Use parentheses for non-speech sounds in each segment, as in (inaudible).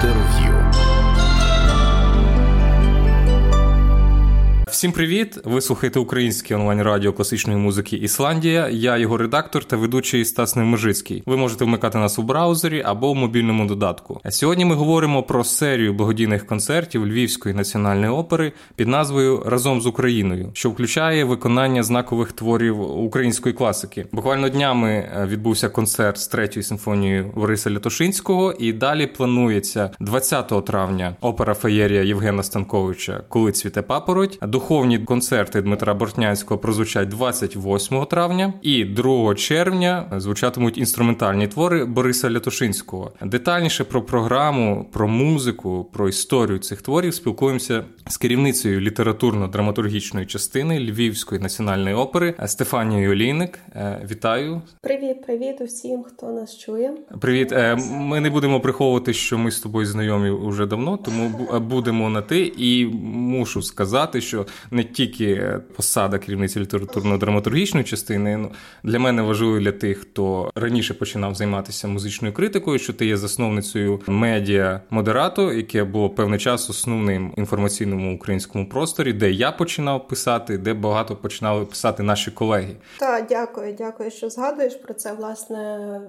квартиру. Всім привіт! Ви слухаєте українське онлайн радіо класичної музики Ісландія. Я його редактор та ведучий Стас Немежицький. Ви можете вмикати нас у браузері або в мобільному додатку. А сьогодні ми говоримо про серію благодійних концертів Львівської національної опери під назвою Разом з Україною, що включає виконання знакових творів української класики. Буквально днями е, відбувся концерт з третьою симфонією Бориса Лятошинського, і далі планується 20 травня опера Феєрія Євгена Станковича Коли цвіте папороть. Духовні концерти Дмитра Бортнянського прозвучать 28 травня, і 2 червня звучатимуть інструментальні твори Бориса Лятошинського. Детальніше про програму, про музику, про історію цих творів спілкуємося з керівницею літературно-драматургічної частини Львівської національної опери Стефанією Олійник. Е, вітаю! Привіт, привіт усім, хто нас чує. Привіт. Е, ми не будемо приховувати, що ми з тобою знайомі вже давно, тому будемо на ти і мушу сказати, що не тільки посада керівниці літературно-драматургічної частини. Ну, для мене важливо для тих, хто раніше починав займатися музичною критикою, що ти є засновницею медіа модерато, яке було певний час основним інформаційному українському просторі, де я починав писати, де багато починали писати наші колеги. Так, дякую, дякую, що згадуєш про це. Власне,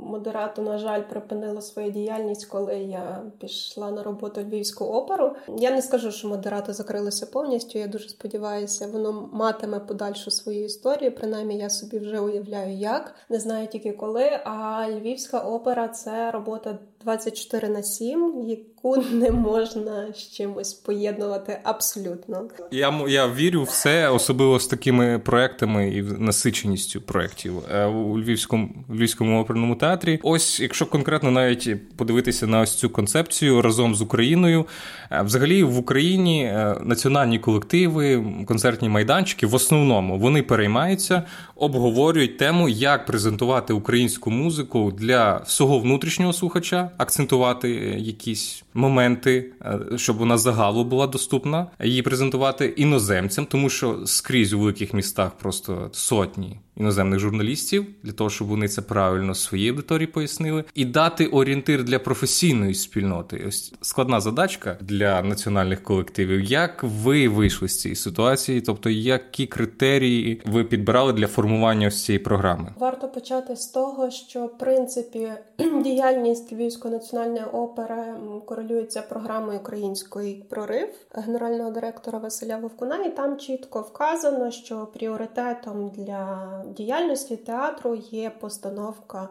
модерато, на жаль, припинило свою діяльність, коли я пішла на роботу Львівську оперу. Я не скажу, що модерато закрилося повністю я дуже сподіваюся, воно матиме подальшу свою історію. Принаймні, я собі вже уявляю, як не знаю тільки коли. А Львівська опера це робота 24 на 7, яку не можна з чимось поєднувати абсолютно. Я я вірю в це, особливо з такими проектами і насиченістю проєктів е, у Львівському Львівському оперному театрі. Ось, якщо конкретно навіть подивитися на ось цю концепцію разом з Україною, е, взагалі в Україні е, національні колективи, концертні майданчики в основному вони переймаються, обговорюють тему, як презентувати українську музику для всього внутрішнього слухача акцентувати якісь моменти, е, щоб вона загалу була доступна, її презентувати іноземцям, тому що скрізь у великих містах просто сотні іноземних журналістів для того, щоб вони це правильно своїй аудиторії пояснили, і дати орієнтир для професійної спільноти. Ось складна задачка для національних колективів. Як ви вийшли з цієї ситуації? Тобто, які критерії ви підбирали для формування ось цієї програми? Варто почати з того, що в принципі (clears throat) діяльність Львівської національної опери корелюється програмою української прорив генерального директора Василя Вовкуна, і там чітко вказано, що пріоритетом для діяльності театру є постановка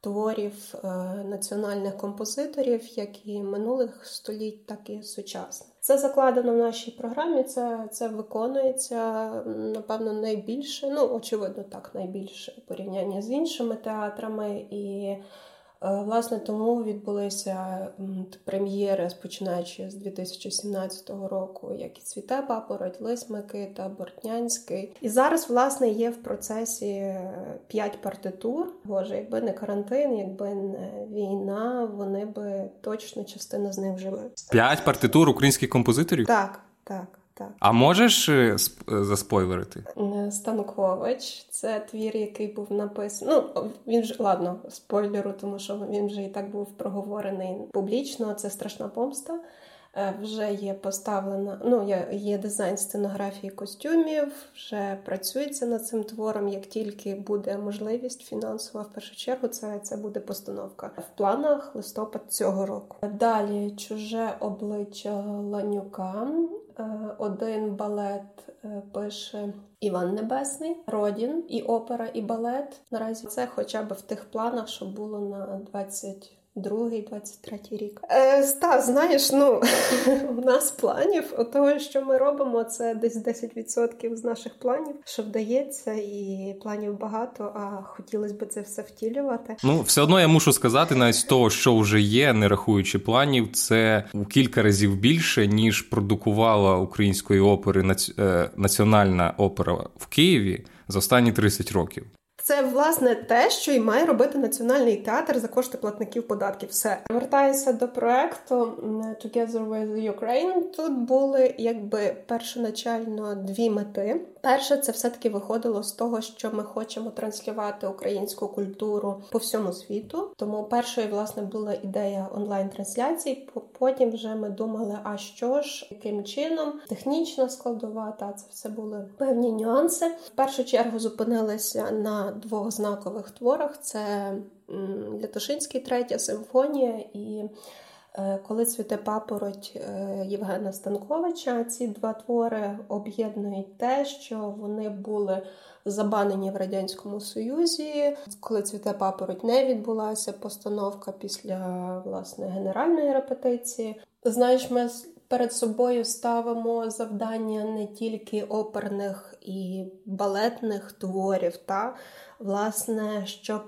творів е, національних композиторів, як і минулих століть, так і сучасних. Це закладено в нашій програмі. Це це виконується напевно найбільше. Ну очевидно, так найбільше в порівнянні з іншими театрами і. Е, власне, тому відбулися прем'єри, починаючи з 2017 року, як і Цвіте Папороть, Лис Микита, Бортнянський. І зараз, власне, є в процесі е, п'ять партитур. Боже, якби не карантин, якби не війна, вони би точно частина з них жили. П'ять партитур українських композиторів? Так, так. Так. А можеш е, е, заспойлерити? Е, Станкович це твір, який був написаний. Ну він ж ладно, спойлеру, тому що він вже і так був проговорений публічно. Це страшна помста. Вже є поставлена, ну є дизайн сценографії костюмів, вже працюється над цим твором. Як тільки буде можливість фінансова, в першу чергу, це це буде постановка в планах листопад цього року. Далі чуже обличчя Ланюка. Е, один балет е, пише Іван Небесний, Родін і опера, і балет. Наразі це хоча б в тих планах, що було на 20 Другий, 23 рік. Е, Стас, знаєш, ну (laughs) в нас планів того, що ми робимо, це десь 10% з наших планів, що вдається, і планів багато. А хотілося б це все втілювати. Ну, все одно я мушу сказати, навіть з того, що вже є, не рахуючи планів, це у кілька разів більше ніж продукувала української опери е, національна опера в Києві за останні 30 років. Це власне те, що і має робити національний театр за кошти платників податків. Все вертаюся до проекту Together with Ukraine. Тут були якби першоначально дві мети. Перше, це все-таки виходило з того, що ми хочемо транслювати українську культуру по всьому світу. Тому першою, власне, була ідея онлайн-трансляцій. Потім вже ми думали, а що ж, яким чином, технічна складова, та це все були певні нюанси. В першу чергу зупинилися на двох знакових творах: це Лятошинський третя симфонія і. Е, коли цвіте папороть е, Євгена Станковича, ці два твори об'єднують те, що вони були забанені в Радянському Союзі. Коли цвіте папороть не відбулася постановка після власне генеральної репетиції. Знаєш, ми перед собою ставимо завдання не тільки оперних і балетних творів, та власне, щоб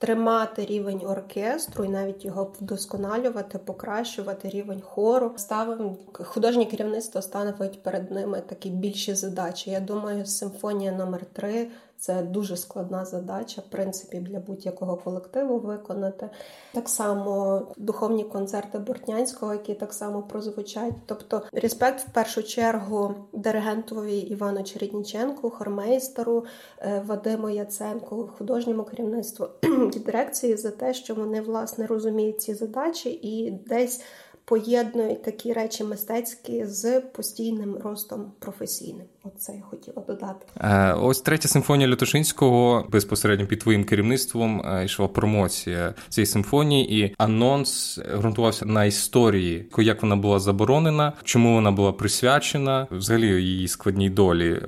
тримати рівень оркестру і навіть його вдосконалювати, покращувати рівень хору. Ставимо художнє керівництво становить перед ними такі більші задачі. Я думаю, симфонія номер 3 це дуже складна задача, в принципі, для будь-якого колективу виконати. Так само духовні концерти Бортнянського, які так само прозвучать. Тобто, респект в першу чергу диригентові Івану Чередніченку, хормейстеру е, Вадиму Яценку, художньому керівництву (clears throat) і дирекції за те, що вони власне розуміють ці задачі і десь поєднують такі речі мистецькі з постійним ростом професійним. Оце я хотіла додати. Е, ось третя симфонія Лютошинського безпосередньо під твоїм керівництвом е, йшла промоція цієї симфонії, і анонс ґрунтувався на історії, як вона була заборонена, чому вона була присвячена, взагалі її складній долі.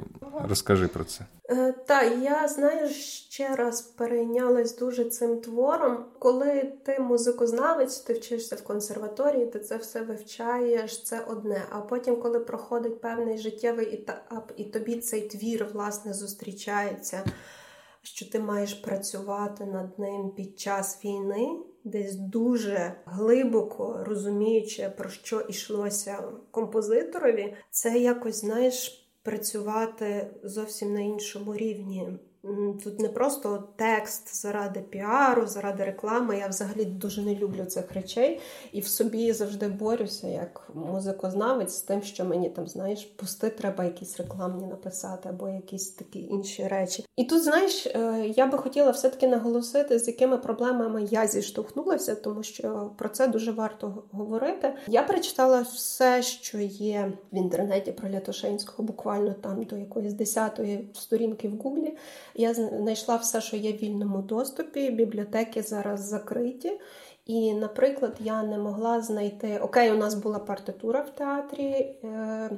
Розкажи про це. Так, я знаю, ще раз перейнялась дуже цим твором. Коли ти музикознавець, ти вчишся в консерваторії, ти це все вивчаєш, це одне. А потім, коли проходить певний життєвий етап, і тобі цей твір власне зустрічається, що ти маєш працювати над ним під час війни, десь дуже глибоко розуміючи, про що йшлося композиторові, це якось знаєш працювати зовсім на іншому рівні. Тут не просто текст заради піару, заради реклами. Я взагалі дуже не люблю цих речей і в собі завжди борюся як музикознавець з тим, що мені там, знаєш, пусти, треба якісь рекламні написати або якісь такі інші речі. І тут, знаєш, е, я би хотіла все-таки наголосити, з якими проблемами я зіштовхнулася, тому що про це дуже варто говорити. Я прочитала все, що є в інтернеті про Лятошинського, буквально там до якоїсь десятої сторінки в Гуглі. Я знайшла все, що є в вільному доступі. Бібліотеки зараз закриті. І, наприклад, я не могла знайти окей, у нас була партитура в театрі. Е,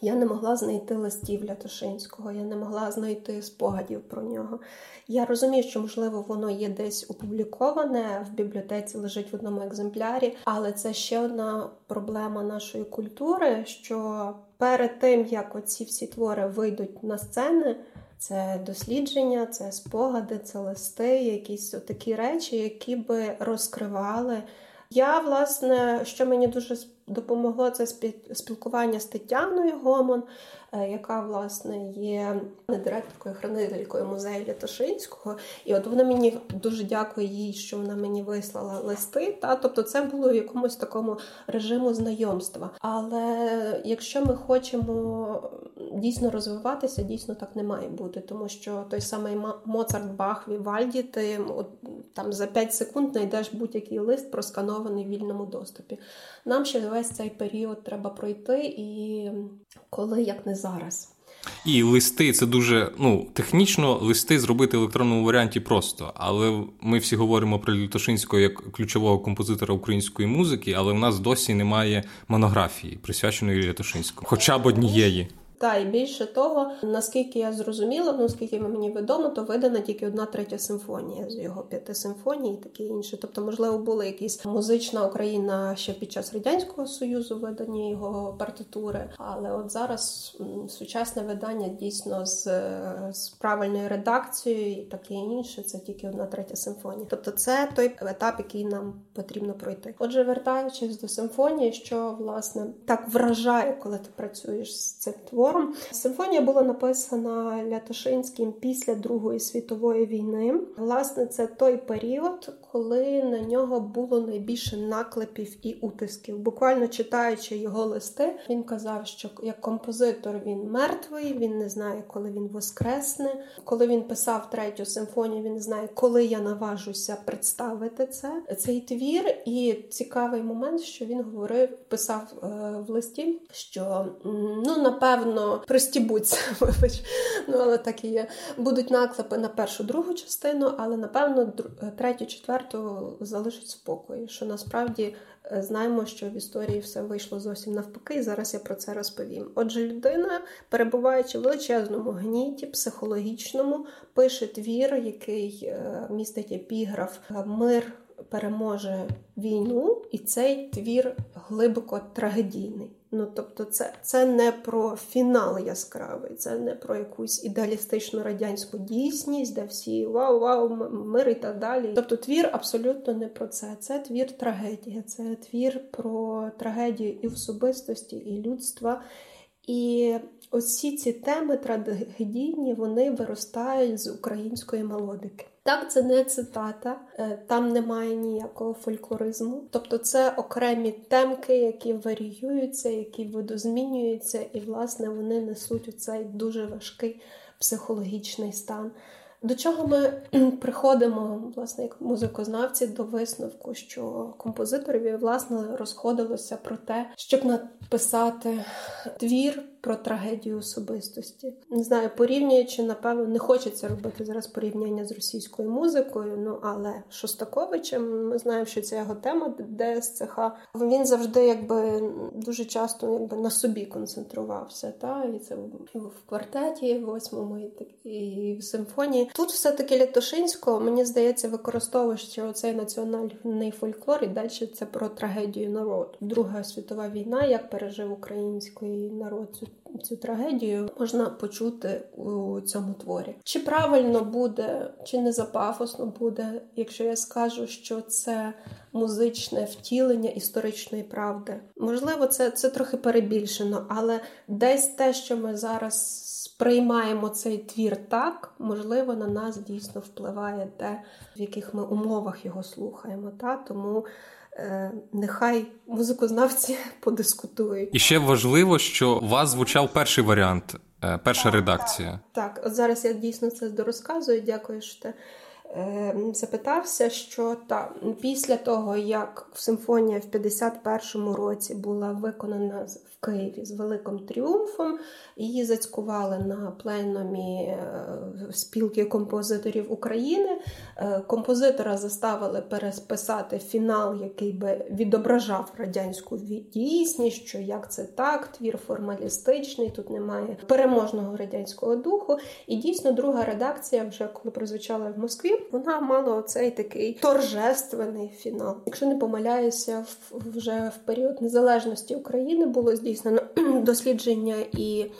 я не могла знайти листів Лятошинського, я не могла знайти спогадів про нього. Я розумію, що, можливо, воно є десь опубліковане в бібліотеці, лежить в одному екземплярі, але це ще одна проблема нашої культури: що перед тим, як оці всі твори вийдуть на сцени, це дослідження, це спогади, це листи, якісь такі речі, які би розкривали. Я, власне, що мені дуже допомогло це спілкування з Тетяною Гомон, е, яка власне є директоркою хранителькою музею Лятошинського. І от вона мені дуже дякує їй, що вона мені вислала листи. Та тобто, це було в якомусь такому режиму знайомства. Але якщо ми хочемо дійсно розвиватися, дійсно так не має бути, тому що той самий Моцарт Бах Вівальді, ти от, там за 5 секунд знайдеш будь-який лист просканований в вільному доступі. Нам ще весь цей період треба пройти, і коли як не зараз. І листи це дуже ну технічно листи зробити в електронному варіанті просто. Але ми всі говоримо про Літошинського як ключового композитора української музики, але в нас досі немає монографії, присвяченої Літошинському, хоча б однієї. Та і більше того, наскільки я зрозуміла, ну наскільки мені відомо, то видана тільки одна третя симфонія з його п'яти симфоній, таке інше. Тобто, можливо, була якась музична Україна ще під час радянського союзу видані його партитури. Але от зараз сучасне видання дійсно з, з правильною редакцією і таке інше. Це тільки одна третя симфонія. Тобто, це той етап, який нам потрібно пройти. Отже, вертаючись до симфонії, що власне так вражає, коли ти працюєш з цим твором твором. Симфонія була написана Лятошинським після Другої світової війни. Власне, це той період, коли на нього було найбільше наклепів і утисків. Буквально читаючи його листи, він казав, що як композитор він мертвий, він не знає, коли він воскресне. Коли він писав третю симфонію, він не знає, коли я наважуся представити це. Цей твір, і цікавий момент, що він говорив, писав е, в листі, що ну напевно простібуться, (laughs) вибач, ну але так і є. Будуть наклепи на першу другу частину, але напевно третю, четверту залишать спокою. Що насправді е, знаємо, що в історії все вийшло зовсім навпаки, і зараз я про це розповім. Отже, людина, перебуваючи в величезному гніті, психологічному, пише твір, який е, містить епіграф Мир. Переможе війну, і цей твір глибоко трагедійний. Ну, тобто, це це не про фінал яскравий, це не про якусь ідеалістичну радянську дійсність, де всі вау, вау, мир і так далі. Тобто, твір абсолютно не про це. Це твір трагедія, це твір про трагедію і особистості, і людства. І усі ці теми трагедійні вони виростають з української мелодики. Так, це не цитата, е, там немає ніякого фольклоризму. Тобто це окремі темки, які варіюються, які видозмінюються, і, власне, вони несуть у цей дуже важкий психологічний стан. До чого ми приходимо, власне, як музикознавці, до висновку, що композиторові власне розходилося про те, щоб написати твір про трагедію особистості. Не знаю, порівнюючи, напевно, не хочеться робити зараз порівняння з російською музикою. Ну але Шостаковичем ми знаємо, що це його тема ДСЦХ. Він завжди, якби дуже часто, якби на собі концентрувався. Та і це в квартеті, в восьмому і в симфонії. Тут все таки Лятошинського, мені здається, використовує що цей національний фольклор і далі це про трагедію народу. Друга світова війна, як пережив український народ цю цю трагедію можна почути у цьому творі. Чи правильно буде, чи не запафосно буде, якщо я скажу, що це музичне втілення історичної правди? Можливо, це, це трохи перебільшено, але десь те, що ми зараз. Сприймаємо цей твір так, можливо, на нас дійсно впливає те, в яких ми умовах його слухаємо. Та? Тому Е, нехай музикознавці (laughs) подискутують. І ще важливо, що у вас звучав перший варіант, е, перша так, редакція. Так, так, от зараз я дійсно це дорозказую. Дякую, що ти е, запитався, що та після того, як симфонія в 51-му році була виконана Києві з великим тріумфом, Її зацькували на пленумі е, спілки композиторів України. Е, композитора заставили переписати фінал, який би відображав радянську дійсність, що як це так, твір формалістичний, тут немає переможного радянського духу. І дійсно, друга редакція, вже коли прозвучала в Москві, вона мала оцей такий торжественний фінал. Якщо не помиляюся, вже в період незалежності України було здійснено (clears throat) дослідження і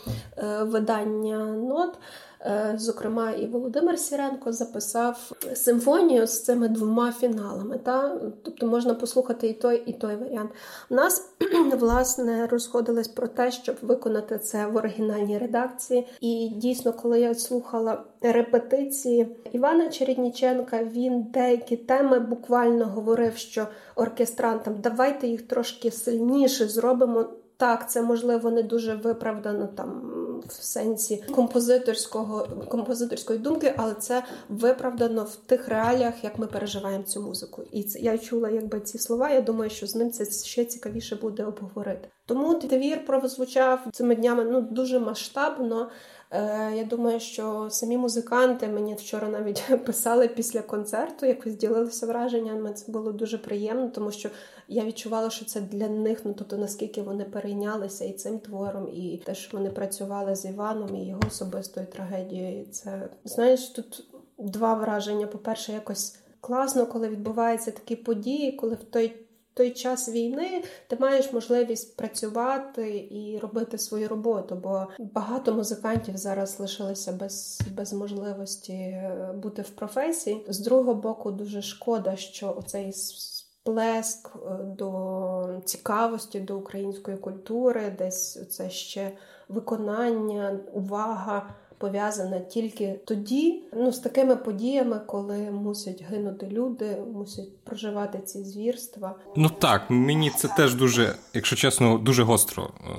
Е, видання нот. Е, зокрема, і Володимир Сіренко записав симфонію з цими двома фіналами. Та? Тобто можна послухати і той, і той варіант. У нас, (clears throat) власне, розходились про те, щоб виконати це в оригінальній редакції. І дійсно, коли я слухала репетиції Івана Чередніченка, він деякі теми буквально говорив, що оркестрантам давайте їх трошки сильніше зробимо. Так, це можливо не дуже виправдано там в сенсі композиторського композиторської думки, але це виправдано в тих реаліях, як ми переживаємо цю музику. І це я чула, якби ці слова. Я думаю, що з ним це ще цікавіше буде обговорити. Тому твір прозвучав цими днями ну дуже масштабно. Е, я думаю, що самі музиканти мені вчора навіть (laughs) писали після концерту, якось ділилися враженнями. Це було дуже приємно, тому що я відчувала, що це для них, ну тобто наскільки вони перейнялися і цим твором, і те, що вони працювали з Іваном і його особистою трагедією. Це знаєш, тут два враження. По-перше, якось класно, коли відбуваються такі події, коли в той той час війни ти маєш можливість працювати і робити свою роботу, бо багато музикантів зараз лишилися без, без можливості е, бути в професії. З другого боку, дуже шкода, що оцей сплеск е, до цікавості до української культури, десь це ще виконання, увага пов'язана тільки тоді, ну з такими подіями, коли мусять гинути люди, мусять проживати ці звірства. Ну так, мені це теж дуже, якщо чесно, дуже гостро е,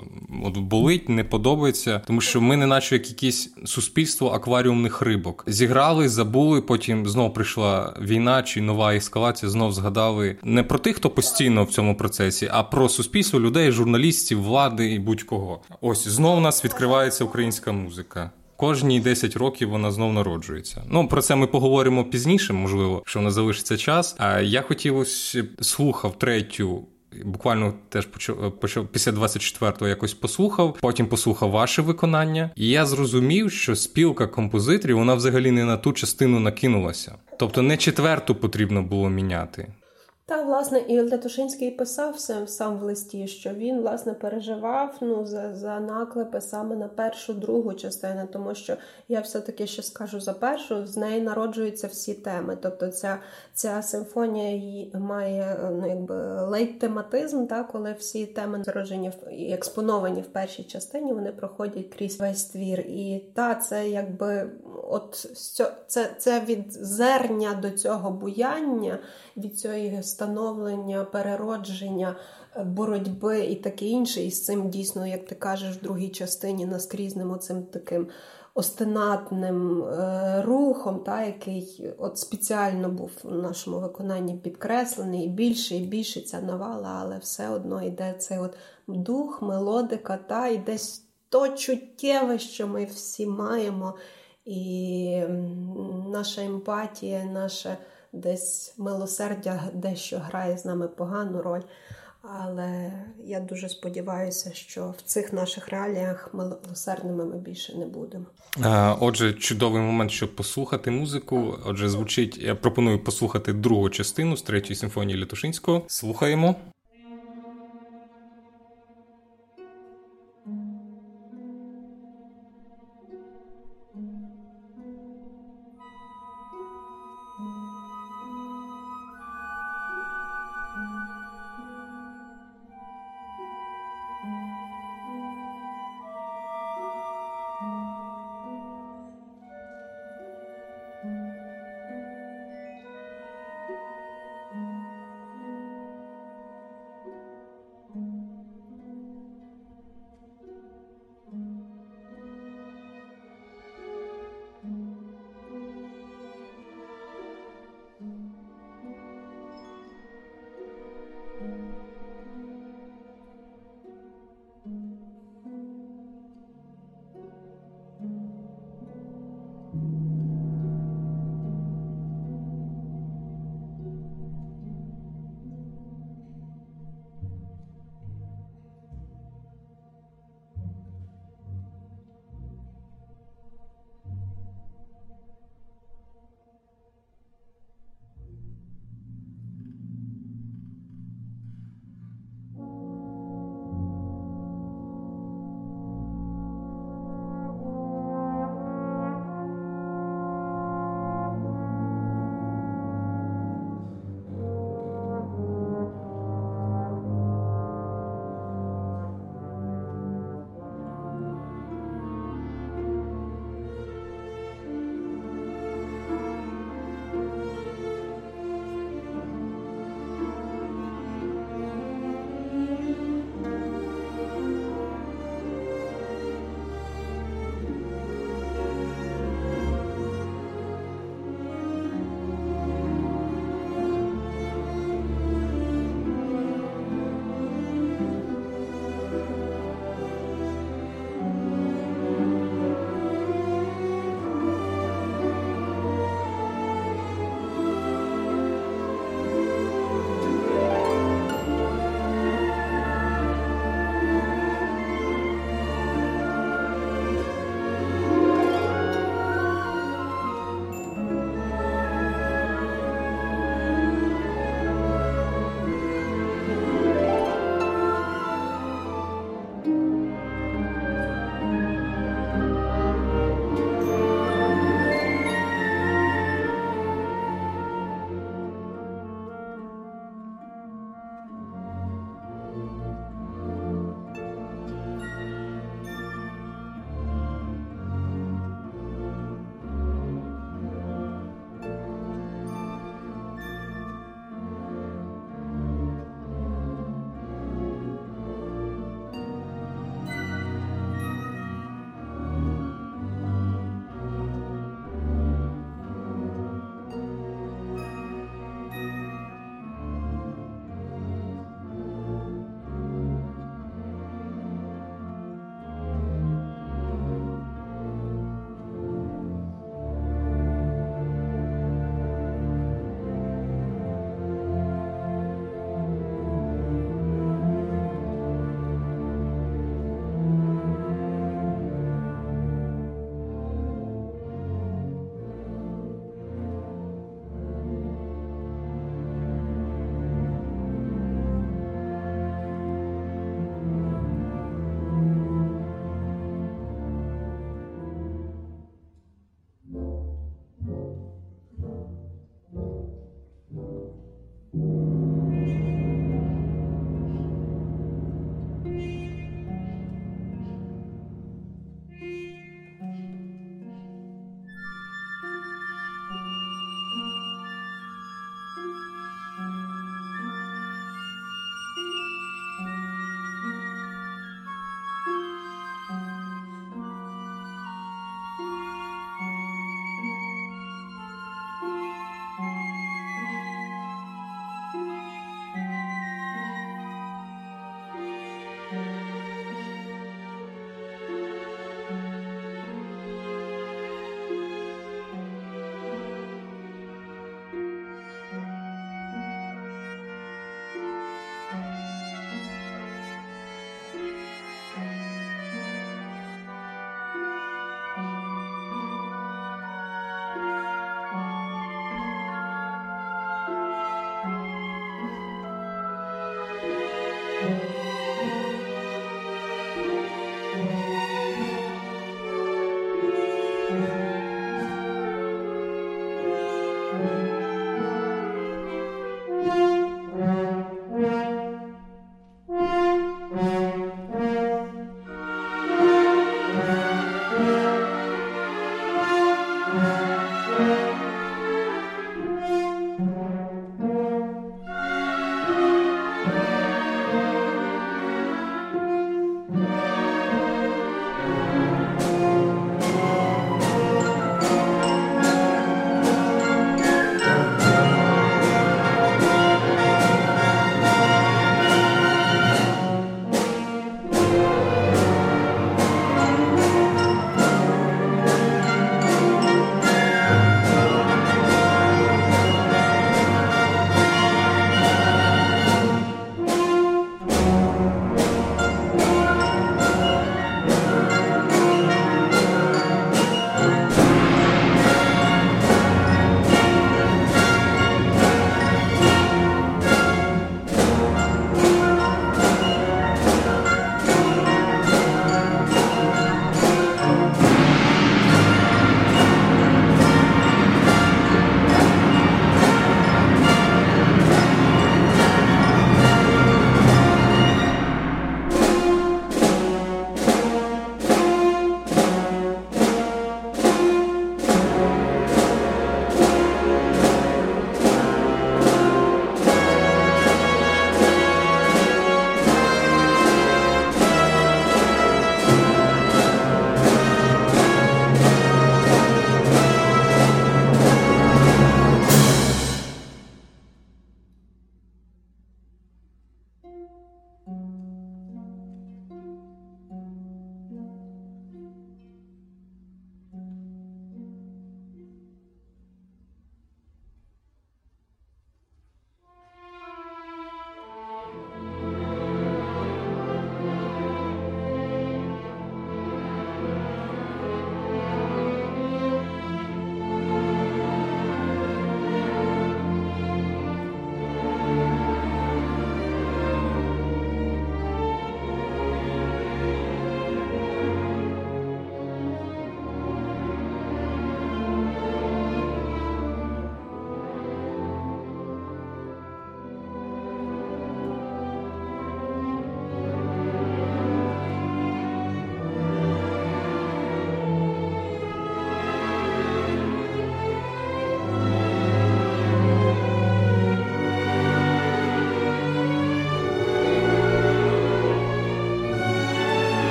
от болить, не подобається, тому що ми, не наче як якесь суспільство акваріумних рибок, зіграли, забули. Потім знов прийшла війна чи нова ескалація. Знов згадали не про тих, хто постійно в цьому процесі, а про суспільство людей, журналістів, влади і будь-кого. Ось знов у нас відкривається українська музика. Кожні 10 років вона знов народжується. Ну про це ми поговоримо пізніше, можливо, якщо нас залишиться час. А я хотів ось слухав третю. Буквально теж почав почав після 24-го якось послухав, потім послухав ваше виконання, і я зрозумів, що спілка композиторів вона взагалі не на ту частину накинулася. Тобто не четверту потрібно було міняти. Та, власне, і Летушинський писав сам в листі, що він, власне, переживав ну, за за наклепи саме на першу, другу частину, тому що я все-таки ще скажу за першу, з неї народжуються всі теми. Тобто ця ця симфонія має ну, якби лейт-тематизм, та, коли всі теми зароджені і експоновані в першій частині, вони проходять крізь весь твір. І та, це якби от це, це від зерня до цього буяння, від цієї становлення, переродження, е, боротьби і таке інше. І з цим дійсно, як ти кажеш, в другій частині наскрізним оцим таким остенатним е, рухом, та, який от спеціально був в нашому виконанні підкреслений, і більше і більше ця навала, але все одно йде цей от дух, мелодика, та і десь то чуттєве, що ми всі маємо. І наша емпатія, наше десь милосердя дещо грає з нами погану роль. Але я дуже сподіваюся, що в цих наших реаліях милосердними ми більше не будемо. Отже, чудовий момент, щоб послухати музику. Отже, звучить. Я пропоную послухати другу частину з третьої симфонії Лятушинського. Слухаємо.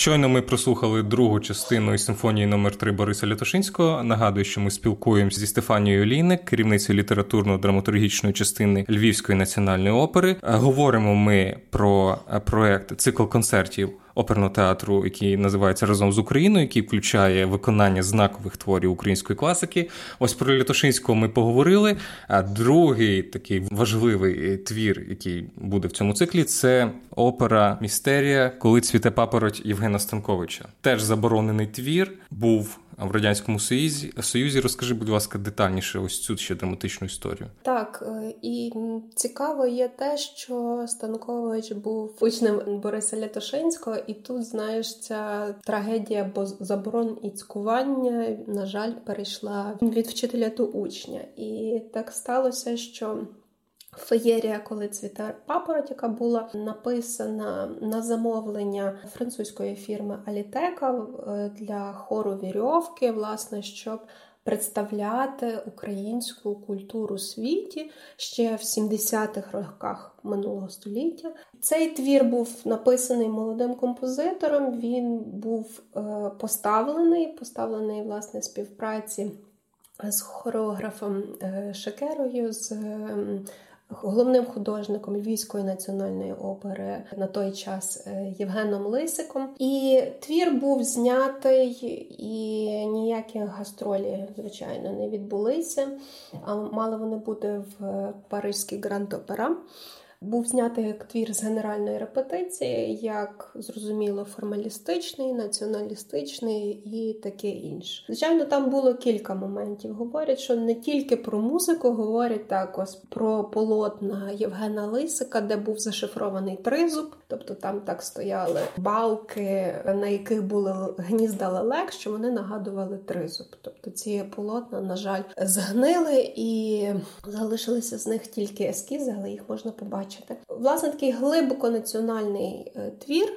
Щойно ми прослухали другу частину із симфонії номер 3 Бориса Лятошинського. Нагадую, що ми спілкуємося зі Стефанією Лійник, керівницею літературно-драматургічної частини Львівської національної опери. Говоримо ми про проект цикл концертів оперного театру, який називається разом з Україною, який включає виконання знакових творів української класики. Ось про Лятошинського ми поговорили. А другий такий важливий твір, який буде в цьому циклі, це опера Містерія, коли цвіте папороть Євгена Станковича. Теж заборонений твір був в радянському союзі союзі. Розкажи, будь ласка, детальніше ось цю ще драматичну історію. Так е, і цікаво є те, що Станкович був учнем Бориса Лятошинського, і тут знаєш ця трагедія, бо заборон і цькування на жаль перейшла від вчителя до учня, і так сталося, що. Феєрія, коли цвіте папороть, яка була написана на замовлення французької фірми Алітека для хору вірьовки, власне, щоб представляти українську культуру світі ще в 70-х роках минулого століття. Цей твір був написаний молодим композитором. Він був е, поставлений, поставлений власне співпраці з хореографом е, Шекерою. з ем, головним художником Львівської національної опери на той час е, Євгеном Лисиком. І твір був знятий, і ніякі гастролі, звичайно, не відбулися. А мали вони бути в Паризькій Гранд Опера. Був знятий як твір з генеральної репетиції, як зрозуміло, формалістичний, націоналістичний і таке інше. Звичайно, там було кілька моментів. Говорять, що не тільки про музику, говорять також про полотна Євгена Лисика, де був зашифрований тризуб, тобто там так стояли балки, на яких були гнізда лелек, що вони нагадували тризуб. Тобто ці полотна, на жаль, згнили і залишилися з них тільки ескізи, але їх можна побачити побачити. Власне, такий глибоко національний е, твір.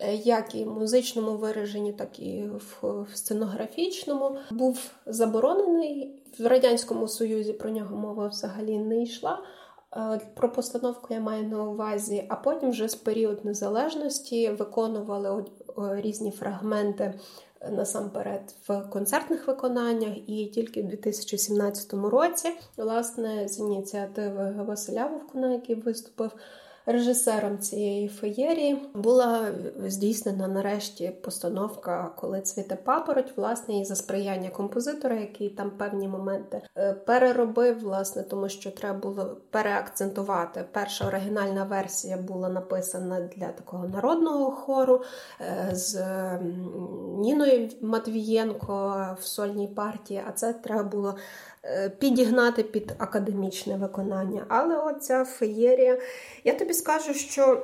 Е, як і в музичному вираженні, так і в сценографічному, був заборонений в радянському союзі. Про нього мова взагалі не йшла. Е, про постановку я маю на увазі, а потім вже з період незалежності виконували різні фрагменти насамперед в концертних виконаннях, і тільки в 2017 році, власне, з ініціативи Василя Вовкуна, який виступив режисером цієї феєрії була здійснена нарешті постановка, коли цвіте папороть, власне, і за сприяння композитора, який там певні моменти е, переробив, власне, тому що треба було переакцентувати. Перша оригінальна версія була написана для такого народного хору е, з Ніною Матвієнко в сольній партії, а це треба було підігнати під академічне виконання. Але оця феєрія, я тобі скажу, що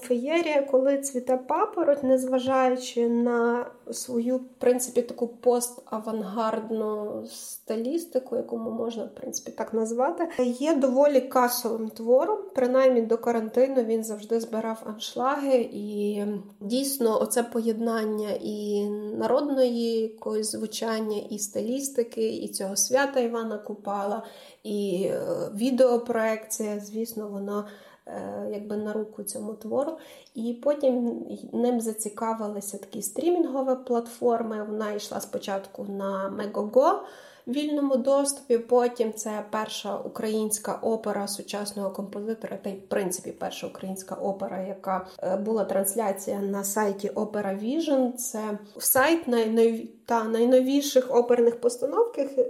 феєрія, коли цвіте папороть, незважаючи на свою, в принципі, таку поставангардну стилістику, яку можна, в принципі, так назвати, є доволі касовим твором. Принаймні до карантину він завжди збирав аншлаги, і дійсно, оце поєднання і народної якоїсь звучання, і стилістики, і цього свята Івана Купала, і е, відеопроекція, звісно, воно. Е, якби на руку цьому твору. І потім ним зацікавилися такі стрімінгові платформи. Вона йшла спочатку на Megogo, вільному доступі. Потім це перша українська опера сучасного композитора, та й в принципі перша українська опера, яка е, була трансляція на сайті Opera Vision. Це сайт най та найновіших оперних постановках е,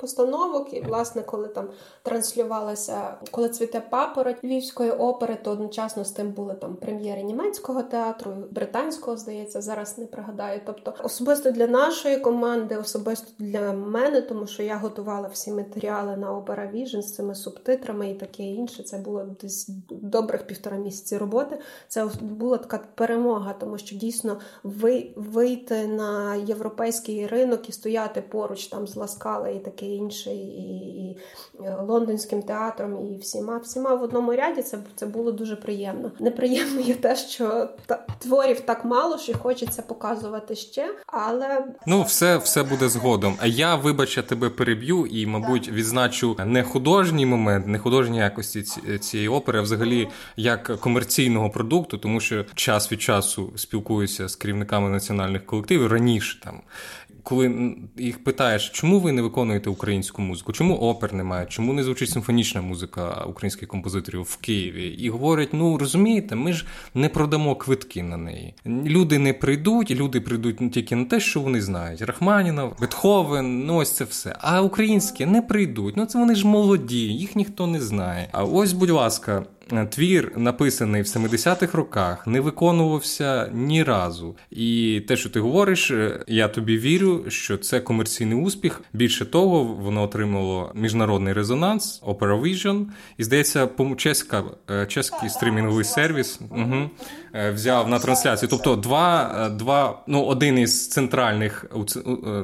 постановок. І, власне, коли там транслювалася, коли цвіте папороть львівської опери, то одночасно з тим були там прем'єри німецького театру, британського, здається, зараз не пригадаю. Тобто, особисто для нашої команди, особисто для мене тому що я готувала всі матеріали на Opera Vision з цими субтитрами і таке інше. Це було десь добрих півтора місяці роботи. Це була така перемога, тому що дійсно вийти на європейський європейський ринок і стояти поруч там з Ласкали і таке інше, і, і е, лондонським театром, і всіма всіма в одному ряді це це було дуже приємно. Неприємно є те, що та, творів так мало, що хочеться показувати ще, але ну все все буде згодом. А я вибач, я тебе переб'ю і, мабуть, відзначу не художній момент, не художні якості цієї опери, а взагалі як комерційного продукту, тому що час від часу спілкуюся з керівниками національних колективів раніше там коли їх питаєш, чому ви не виконуєте українську музику, чому опер немає, чому не звучить симфонічна музика українських композиторів в Києві, і говорять: ну розумієте, ми ж не продамо квитки на неї. Люди не прийдуть, люди прийдуть тільки на те, що вони знають. Рахманінов, Бетховен, ну ось це все. А українські не прийдуть. Ну це вони ж молоді, їх ніхто не знає. А ось, будь ласка. Твір, написаний в 70-х роках, не виконувався ні разу. І те, що ти говориш, е, я тобі вірю, що це комерційний успіх. Більше того, воно отримало міжнародний резонанс, Opera Vision. І здається, чеська, е, чеський стрімінговий сервіс угу, взяв на трансляцію. Тобто, два, два, ну один із центральних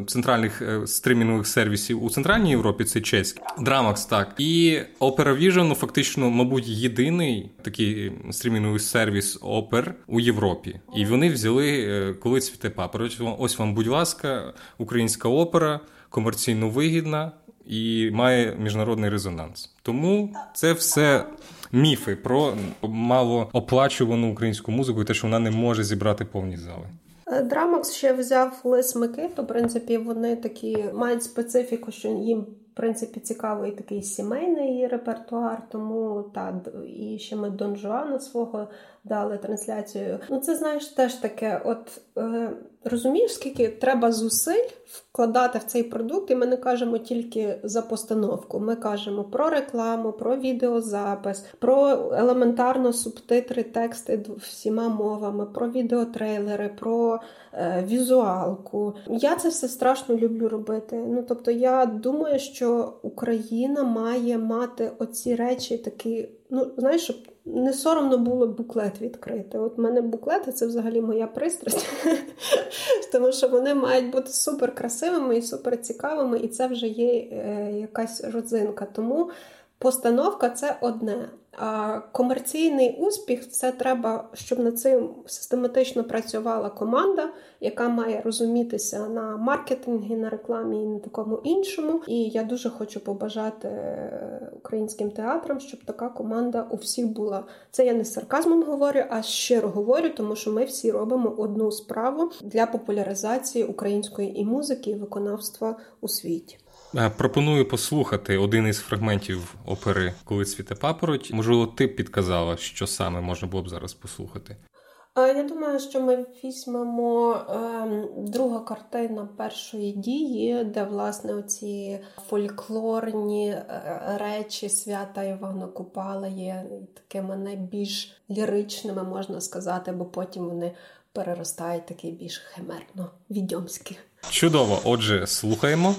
центральних стрімінгових сервісів у центральній Європі це чеський Dramaks, так і Opera Vision, ну фактично, мабуть, єдиний єдиний такий стрімінговий сервіс опер у Європі, і вони взяли е, коли цвіте папороть. Ось вам, будь ласка, українська опера комерційно вигідна і має міжнародний резонанс. Тому це все. Міфи про малооплачувану українську музику і те, що вона не може зібрати повні зали. Е, Драмакс ще взяв Лис Микиту. В принципі, вони такі мають специфіку, що їм принципі, цікавий такий сімейний репертуар, тому та і ще ми Дон Жуана свого дали трансляцію. Ну, це знаєш теж таке. От е, розумієш, скільки треба зусиль вкладати в цей продукт, і ми не кажемо тільки за постановку. Ми кажемо про рекламу, про відеозапис, про елементарно субтитри, тексти всіма мовами, про відеотрейлери, про е, візуалку. Я це все страшно люблю робити. Ну тобто, я думаю, що Україна має мати оці речі такі. Ну, знаєш, щоб не соромно було буклет відкрити. От в мене буклети це взагалі моя пристрасть, (laughs) тому що вони мають бути супер красивими і супер цікавими, і це вже є е, якась родзинка. Тому постановка це одне. А комерційний успіх це треба, щоб над цим систематично працювала команда, яка має розумітися на маркетингі, на рекламі і на такому іншому. І я дуже хочу побажати е, українським театрам, щоб така команда у всіх була. Це я не сарказмом говорю, а щиро говорю, тому що ми всі робимо одну справу для популяризації української і музики, і виконавства у світі. Е, пропоную послухати один із фрагментів опери Коли цвіте папороть. Можливо, ти б підказала, що саме можна було б зараз послухати. Е, я думаю, що ми візьмемо е, друга картина першої дії, де власне оці фольклорні е, речі свята Івана Купала є такими найбільш ліричними, можна сказати, бо потім вони переростають такий більш химерно відьомські. Чудово, отже, слухаємо.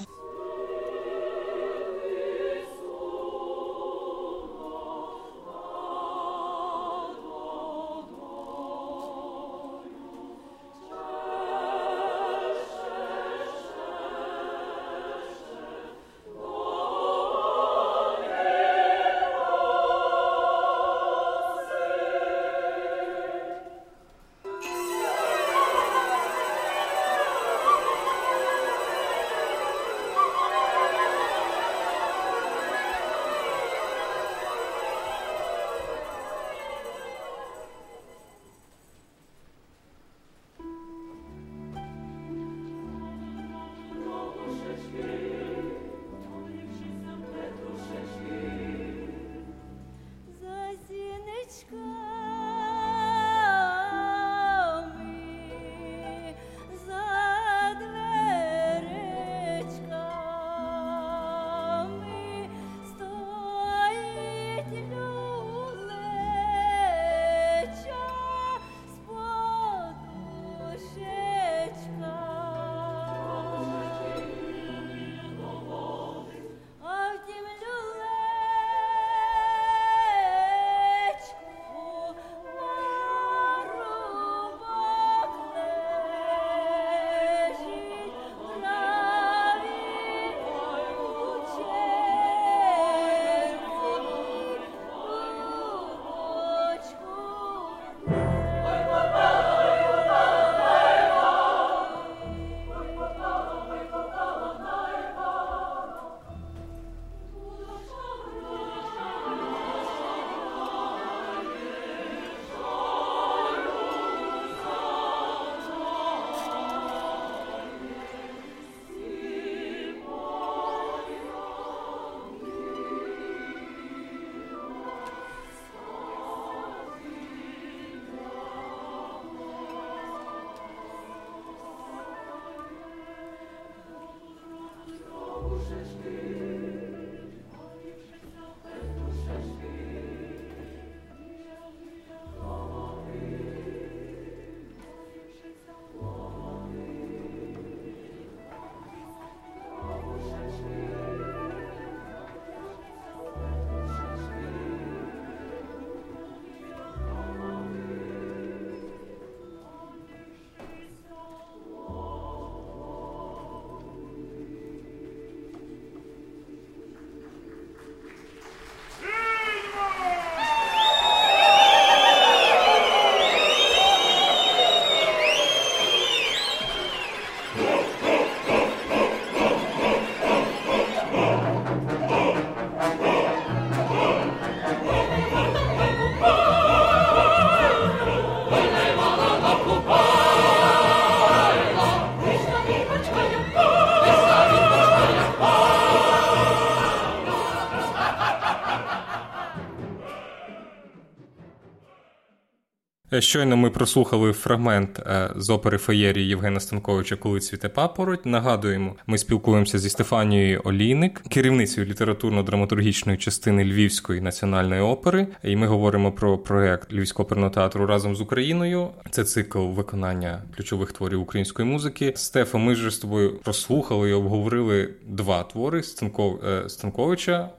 Щойно ми прослухали фрагмент е, з опери Феєрії Євгена Станковича Коли цвіте папороть. Нагадуємо, ми спілкуємося зі Стефанією Олійник, керівницею літературно-драматургічної частини Львівської національної опери. І ми говоримо про проект Львівського оперного театру разом з Україною. Це цикл виконання ключових творів української музики. Стефа, ми вже з тобою прослухали і обговорили два твори е, Станковича.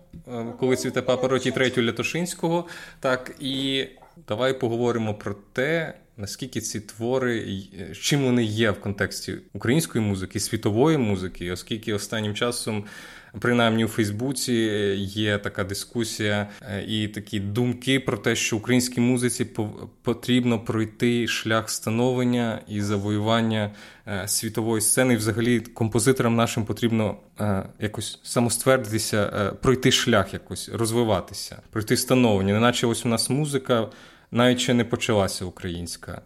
Коли цвіте папороть і третю Лятошинського, так і Давай поговоримо про те, наскільки ці твори, чим вони є в контексті української музики, світової музики, оскільки останнім часом, принаймні у Фейсбуці, є така дискусія е, і такі думки про те, що українській музиці потрібно пройти шлях становлення і завоювання е, світової сцени. І взагалі композиторам нашим потрібно е, якось самоствердитися, пройти шлях, якось розвиватися, пройти становлення. Неначе ось у нас музика навіть ще не почалася українська.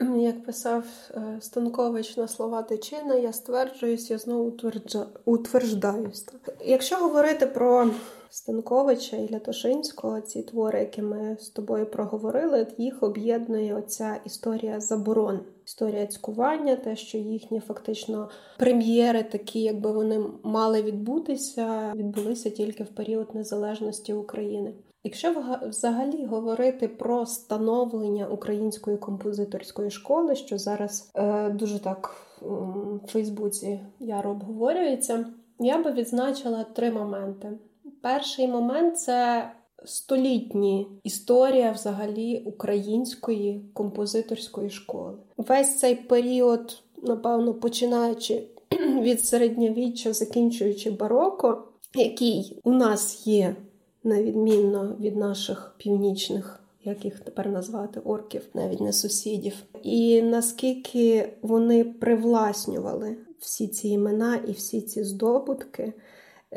Як писав е, Станкович на слова Тичина, я стверджуюсь, я знову утверждаюсь. Якщо говорити про Станковича і Лятошинського, ці твори, які ми з тобою проговорили, їх об'єднує оця історія заборон, історія цькування, те, що їхні фактично прем'єри, такі, якби вони мали відбутися, відбулися тільки в період незалежності України. Якщо взагалі говорити про становлення української композиторської школи, що зараз е, дуже так в Фейсбуці яро обговорюється, я би відзначила три моменти. Перший момент це столітні історія взагалі української композиторської школи. Весь цей період, напевно, починаючи (clears throat) від середньовіччя, закінчуючи бароко, який у нас є на відмінно від наших північних. Як їх тепер назвати орків, навіть не сусідів, і наскільки вони привласнювали всі ці імена і всі ці здобутки,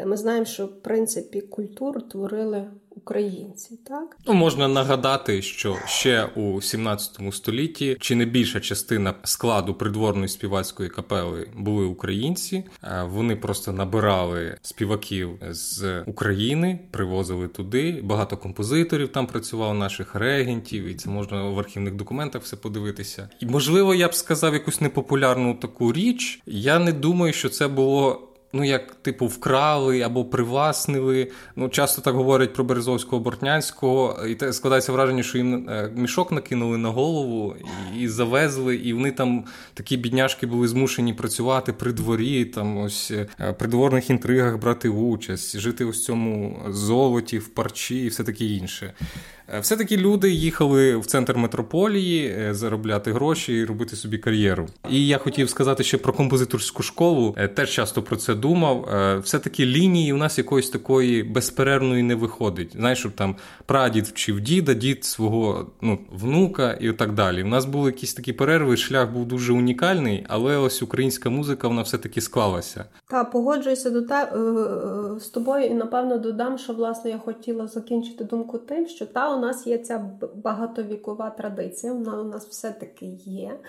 ми знаємо, що в принципі культуру творили українці. Так ну можна нагадати, що ще у 17 столітті чи не більша частина складу придворної співацької капели були українці. Вони просто набирали співаків з України, привозили туди. Багато композиторів там працювало, наших регентів, і це можна в архівних документах все подивитися. І можливо, я б сказав якусь непопулярну таку річ. Я не думаю, що це було ну як типу вкрали або привласнили. Ну часто так говорять про Березовського Бортнянського, і те складається враження, що їм е, мішок накинули на голову і, завезли, і вони там такі бідняшки були змушені працювати при дворі, там ось е, при дворних інтригах брати участь, жити ось цьому золоті, в парчі і все таке інше. Е, все-таки люди їхали в центр метрополії е, заробляти гроші і робити собі кар'єру. І я хотів сказати ще про композиторську школу. Е, теж часто про це думав. Все-таки лінії у нас якоїсь такої безперервної не виходить. Знаєш, щоб там прадід вчив діда, дід свого ну, внука і так далі. У нас були якісь такі перерви, шлях був дуже унікальний, але ось українська музика вона все-таки склалася. Та погоджуюся до те з тобою, і напевно додам, що власне я хотіла закінчити думку тим, що та у нас є ця багатовікова традиція, вона у нас все-таки є.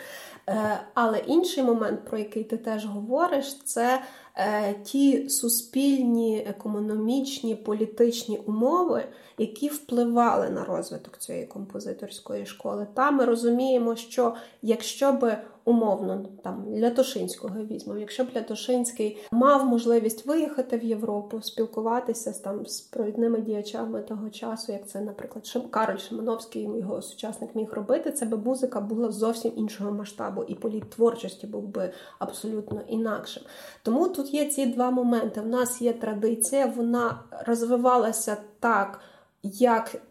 Е, але інший момент, про який ти теж говориш, це е, ті суспільні, економічні, політичні умови, які впливали на розвиток цієї композиторської школи. Та ми розуміємо, що якщо би умовно там Лятошинського візьмемо, якщо б Лятошинський мав можливість виїхати в Європу, спілкуватися з там з провідними діячами того часу, як це, наприклад, Шим Кароль Шимановський, його сучасник міг робити, це би музика була зовсім іншого масштабу, і політ творчості був би абсолютно інакшим. Тому тут є ці два моменти. В нас є традиція, вона розвивалася так. Як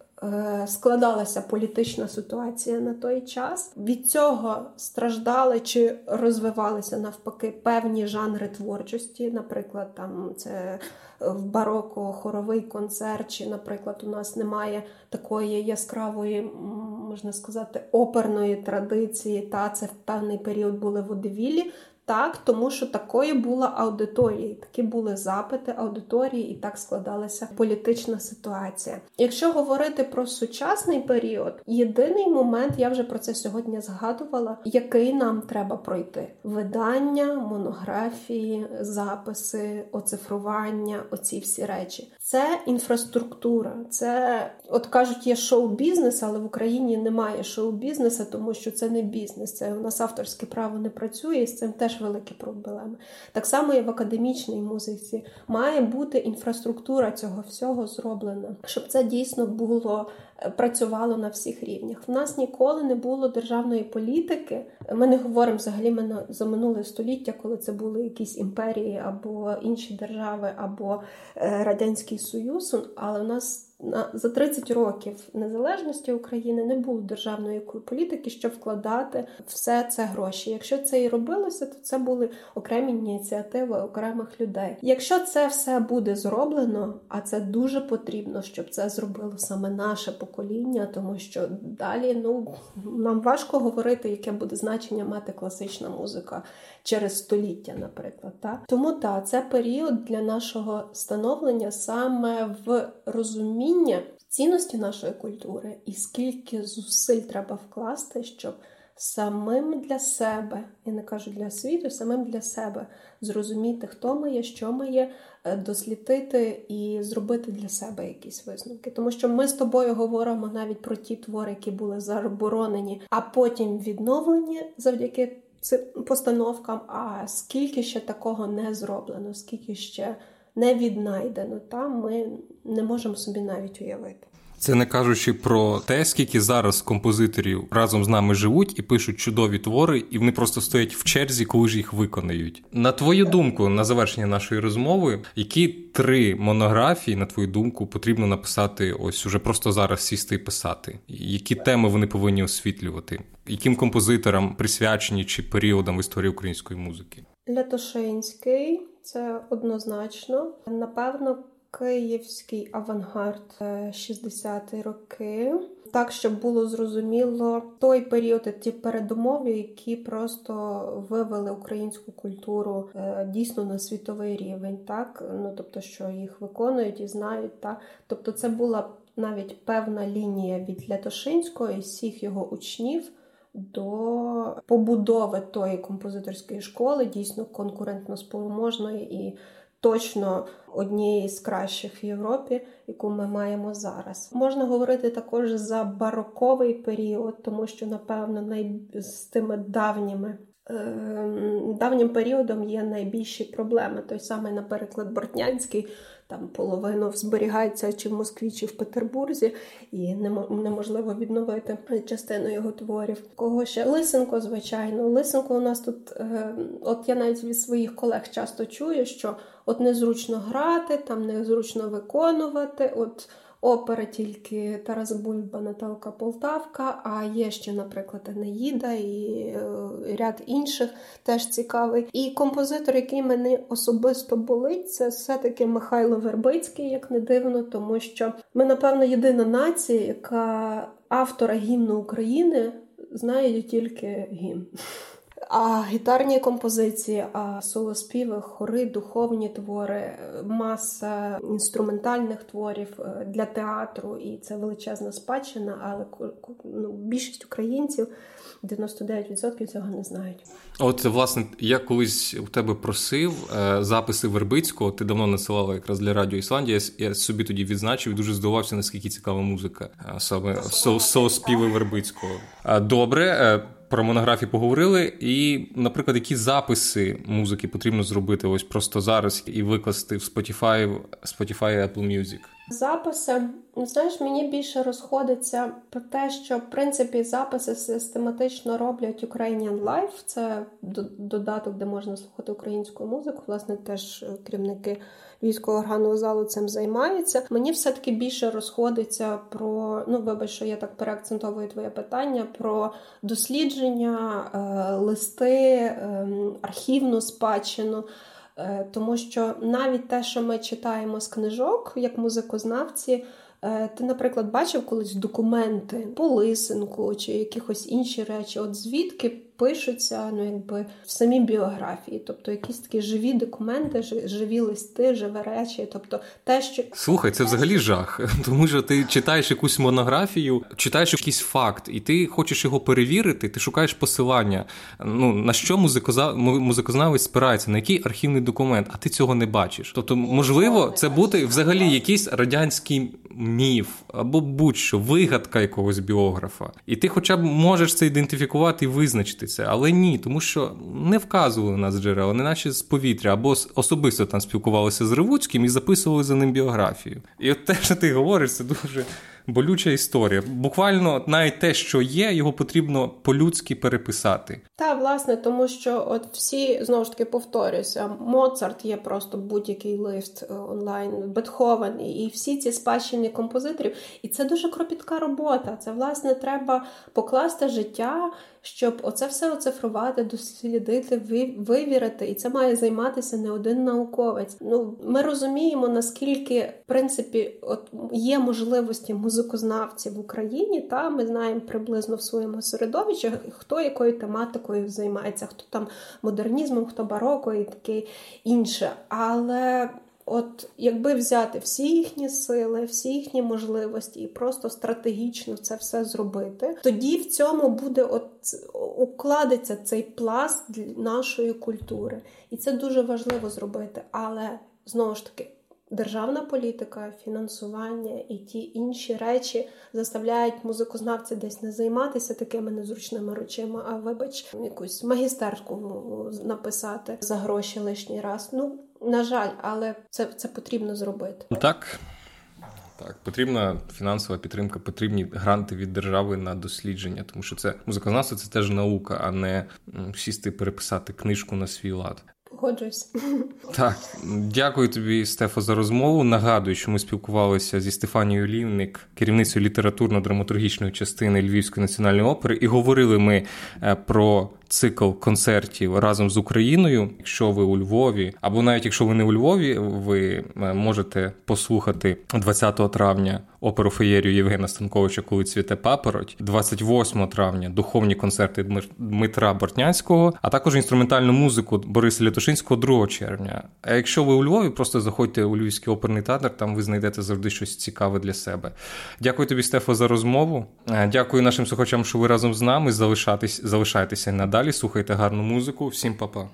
складалася політична ситуація на той час. Від цього страждали чи розвивалися навпаки певні жанри творчості. Наприклад, там це в бароко хоровий концерт, чи, наприклад, у нас немає такої яскравої, можна сказати, оперної традиції. Та це в певний період були водевілі. Так, тому що такою була аудиторія, такі були запити аудиторії, і так складалася політична ситуація. Якщо говорити про сучасний період, єдиний момент, я вже про це сьогодні згадувала, який нам треба пройти: видання, монографії, записи, оцифрування, оці всі речі. Це інфраструктура, це от кажуть, є шоу-бізнес, але в Україні немає шоу-бізнесу, тому що це не бізнес. Це у нас авторське право не працює, і з цим теж великі проблеми. Так само і в академічній музиці має бути інфраструктура цього всього зроблена, щоб це дійсно було працювало на всіх рівнях. В нас ніколи не було державної політики. Ми не говоримо взагалі за минуле століття, коли це були якісь імперії або інші держави, або е, радянський союз. Але у нас за 30 років незалежності України не було державної політики, щоб вкладати все це гроші. Якщо це і робилося, то це були окремі ініціативи окремих людей. Якщо це все буде зроблено, а це дуже потрібно, щоб це зробило саме наше покоління, тому що далі ну нам важко говорити, яке буде значення мати класична музика через століття, наприклад. Так? Тому так, це період для нашого становлення саме в розуміння цінності нашої культури і скільки зусиль треба вкласти, щоб самим для себе, я не кажу для світу, самим для себе зрозуміти, хто ми є, що ми є, е, дослідити і зробити для себе якісь висновки. Тому що ми з тобою говоримо навіть про ті твори, які були заборонені, а потім відновлені завдяки цим постановкам, а скільки ще такого не зроблено, скільки ще не віднайдено, там ми не можемо собі навіть уявити. Це не кажучи про те, скільки зараз композиторів разом з нами живуть і пишуть чудові твори, і вони просто стоять в черзі, коли ж їх виконають. На твою думку, на завершення нашої розмови, які три монографії, на твою думку, потрібно написати ось уже просто зараз сісти і писати? Які теми вони повинні освітлювати? Яким композиторам присвячені чи періодам в історії української музики? Лятошинський це однозначно. Напевно, київський авангард 60-ті е, роки. Так, щоб було зрозуміло той період, ті передумови, які просто вивели українську культуру е, дійсно на світовий рівень, так ну тобто, що їх виконують і знають, так тобто, це була навіть певна лінія від Лятошинського і всіх його учнів до побудови тої композиторської школи, дійсно конкурентно спроможної і точно однієї з кращих в Європі, яку ми маємо зараз. Можна говорити також за бароковий період, тому що, напевно, най... з тими давніми. Ем, давнім періодом є найбільші проблеми. Той самий, наприклад, Бортнянський там половину зберігається чи в Москві, чи в Петербурзі, і неможливо відновити частину його творів. Кого ще Лисенко, звичайно, Лисенко у нас тут, е, от я навіть від своїх колег часто чую, що от незручно грати, там незручно виконувати. от опера тільки Тарас Бульба, Наталка Полтавка, а є ще, наприклад, Енеїда і е, ряд інших теж цікавий. І композитор, який мене особисто болить, це все-таки Михайло Вербицький, як не дивно, тому що ми, напевно, єдина нація, яка автора гімну України знає тільки гімн. А гітарні композиції, а солоспіви, хори, духовні твори, маса інструментальних творів е, для театру, і це величезна спадщина, але ну, більшість українців 99% цього не знають. От власне я колись у тебе просив е, записи Вербицького. Ти давно насилала якраз для радіо Ісландія. Я собі тоді відзначив і дуже здивувався, наскільки цікава музика саме солоспіви Вербицького. Добре про монографії поговорили. І, наприклад, які записи музики потрібно зробити ось просто зараз і викласти в Spotify, Spotify Apple Music? Записи, знаєш, мені більше розходиться про те, що в принципі записи систематично роблять Ukrainian Life. Це додаток, де можна слухати українську музику. Власне, теж керівники військового органного залу цим займаються. Мені все-таки більше розходиться про ну, вибач, що я так переакцентовую твоє питання про дослідження, е, листи, ем, архівну спадщину. Е, тому що навіть те, що ми читаємо з книжок, як музикознавці, е, ти, наприклад, бачив колись документи по лисинку чи якихось інші речі, от звідки пишуться ну якби в самій біографії, тобто якісь такі живі документи, живі листи, живі речі, тобто те, що слухай, це взагалі жах, (laughs) тому що ти читаєш якусь монографію, читаєш якийсь факт, і ти хочеш його перевірити, ти шукаєш посилання. Ну на що музикознавець спирається, на який архівний документ, а ти цього не бачиш. Тобто, можливо, це бути взагалі якийсь радянський міф або будь-що вигадка якогось біографа, і ти, хоча б можеш це ідентифікувати і визначити це, але ні, тому що не вказували нас джерела, не наче з повітря, або особисто там спілкувалися з Ревуцьким і записували за ним біографію. І от те, що ти говориш, це дуже болюча історія. Буквально навіть те, що є, його потрібно по-людськи переписати. Та власне, тому що от всі знову ж таки повторюся, Моцарт є просто будь-який лист е, онлайн, Бетховен і всі ці спадщини композиторів. І це дуже кропітка робота. Це власне треба покласти життя щоб оце все оцифрувати, дослідити, вивірити, і це має займатися не один науковець. Ну ми розуміємо, наскільки в принципі от є можливості музикознавців в Україні. Та ми знаємо приблизно в своєму середовищі, хто якою тематикою займається, хто там модернізмом, хто бароко і таке інше. Але От якби взяти всі їхні сили, всі їхні можливості і просто стратегічно це все зробити, тоді в цьому буде от укладеться цей пласт нашої культури, і це дуже важливо зробити. Але знову ж таки. Державна політика, фінансування і ті інші речі заставляють музикознавця десь не займатися такими незручними речами, а вибач, якусь магістерку написати за гроші лишній раз. Ну на жаль, але це це потрібно зробити. Так. Так, потрібна фінансова підтримка, потрібні гранти від держави на дослідження, тому що це музикознавство це теж наука, а не сісти переписати книжку на свій лад. Погоджуюсь. Так, дякую тобі, Стефа, за розмову. Нагадую, що ми спілкувалися зі Стефанією Лівник, керівницею літературно-драматургічної частини Львівської національної опери, і говорили ми е, про цикл концертів разом з Україною. Якщо ви у Львові, або навіть якщо ви не у Львові, ви е, можете послухати 20 травня оперу феєрію Євгена Станковича Коли цвіте папороть, 28 травня духовні концерти Дмитра Бортнянського, а також інструментальну музику Бориса Лятошинського 2 червня. А якщо ви у Львові, просто заходьте у Львівський оперний театр, там ви знайдете завжди щось цікаве для себе. Дякую тобі, Стефо, за розмову. Е, дякую нашим слухачам, що ви разом з нами. Залишайтеся надалі. Слухайте гарну музику. Всім па-па.